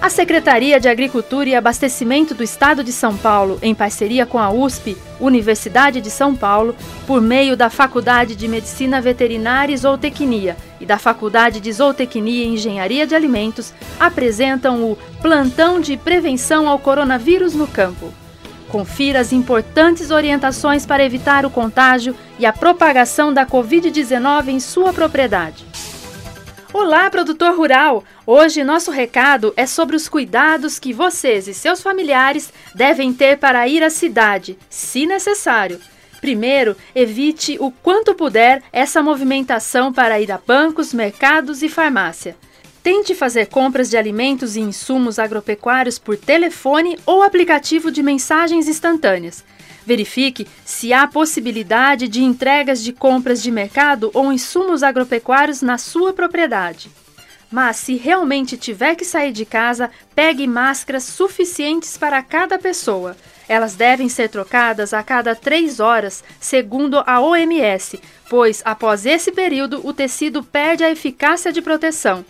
A Secretaria de Agricultura e Abastecimento do Estado de São Paulo, em parceria com a USP, Universidade de São Paulo, por meio da Faculdade de Medicina Veterinária e Zootecnia e da Faculdade de Zootecnia e Engenharia de Alimentos, apresentam o Plantão de Prevenção ao Coronavírus no Campo. Confira as importantes orientações para evitar o contágio e a propagação da Covid-19 em sua propriedade. Olá, produtor rural! Hoje nosso recado é sobre os cuidados que vocês e seus familiares devem ter para ir à cidade, se necessário. Primeiro, evite o quanto puder essa movimentação para ir a bancos, mercados e farmácia. Tente fazer compras de alimentos e insumos agropecuários por telefone ou aplicativo de mensagens instantâneas. Verifique se há possibilidade de entregas de compras de mercado ou insumos agropecuários na sua propriedade. Mas se realmente tiver que sair de casa, pegue máscaras suficientes para cada pessoa. Elas devem ser trocadas a cada três horas, segundo a OMS, pois após esse período o tecido perde a eficácia de proteção.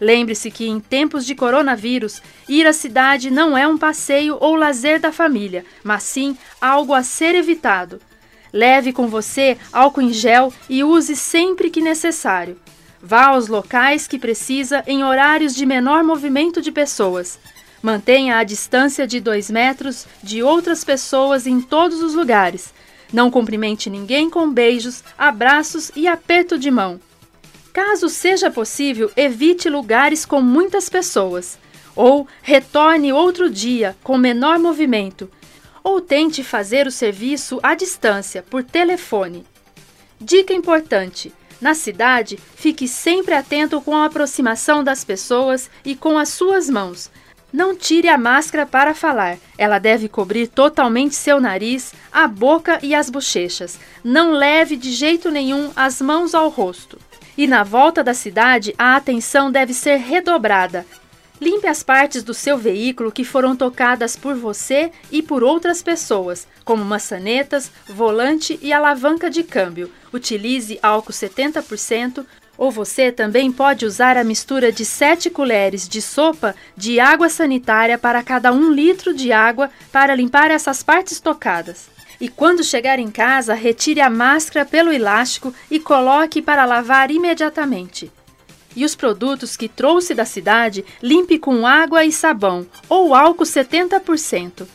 Lembre-se que em tempos de coronavírus, ir à cidade não é um passeio ou lazer da família, mas sim algo a ser evitado. Leve com você álcool em gel e use sempre que necessário. Vá aos locais que precisa em horários de menor movimento de pessoas. Mantenha a distância de 2 metros de outras pessoas em todos os lugares. Não cumprimente ninguém com beijos, abraços e aperto de mão. Caso seja possível, evite lugares com muitas pessoas. Ou retorne outro dia com menor movimento. Ou tente fazer o serviço à distância, por telefone. Dica importante: na cidade, fique sempre atento com a aproximação das pessoas e com as suas mãos. Não tire a máscara para falar. Ela deve cobrir totalmente seu nariz, a boca e as bochechas. Não leve de jeito nenhum as mãos ao rosto. E na volta da cidade, a atenção deve ser redobrada. Limpe as partes do seu veículo que foram tocadas por você e por outras pessoas, como maçanetas, volante e alavanca de câmbio. Utilize álcool 70%, ou você também pode usar a mistura de 7 colheres de sopa de água sanitária para cada 1 litro de água para limpar essas partes tocadas. E quando chegar em casa, retire a máscara pelo elástico e coloque para lavar imediatamente. E os produtos que trouxe da cidade, limpe com água e sabão ou álcool 70%.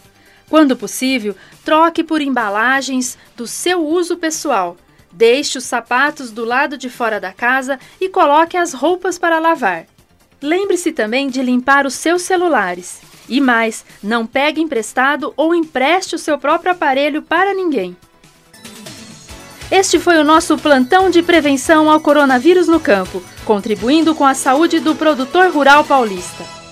Quando possível, troque por embalagens do seu uso pessoal. Deixe os sapatos do lado de fora da casa e coloque as roupas para lavar. Lembre-se também de limpar os seus celulares. E mais, não pegue emprestado ou empreste o seu próprio aparelho para ninguém. Este foi o nosso plantão de prevenção ao coronavírus no campo, contribuindo com a saúde do produtor rural paulista.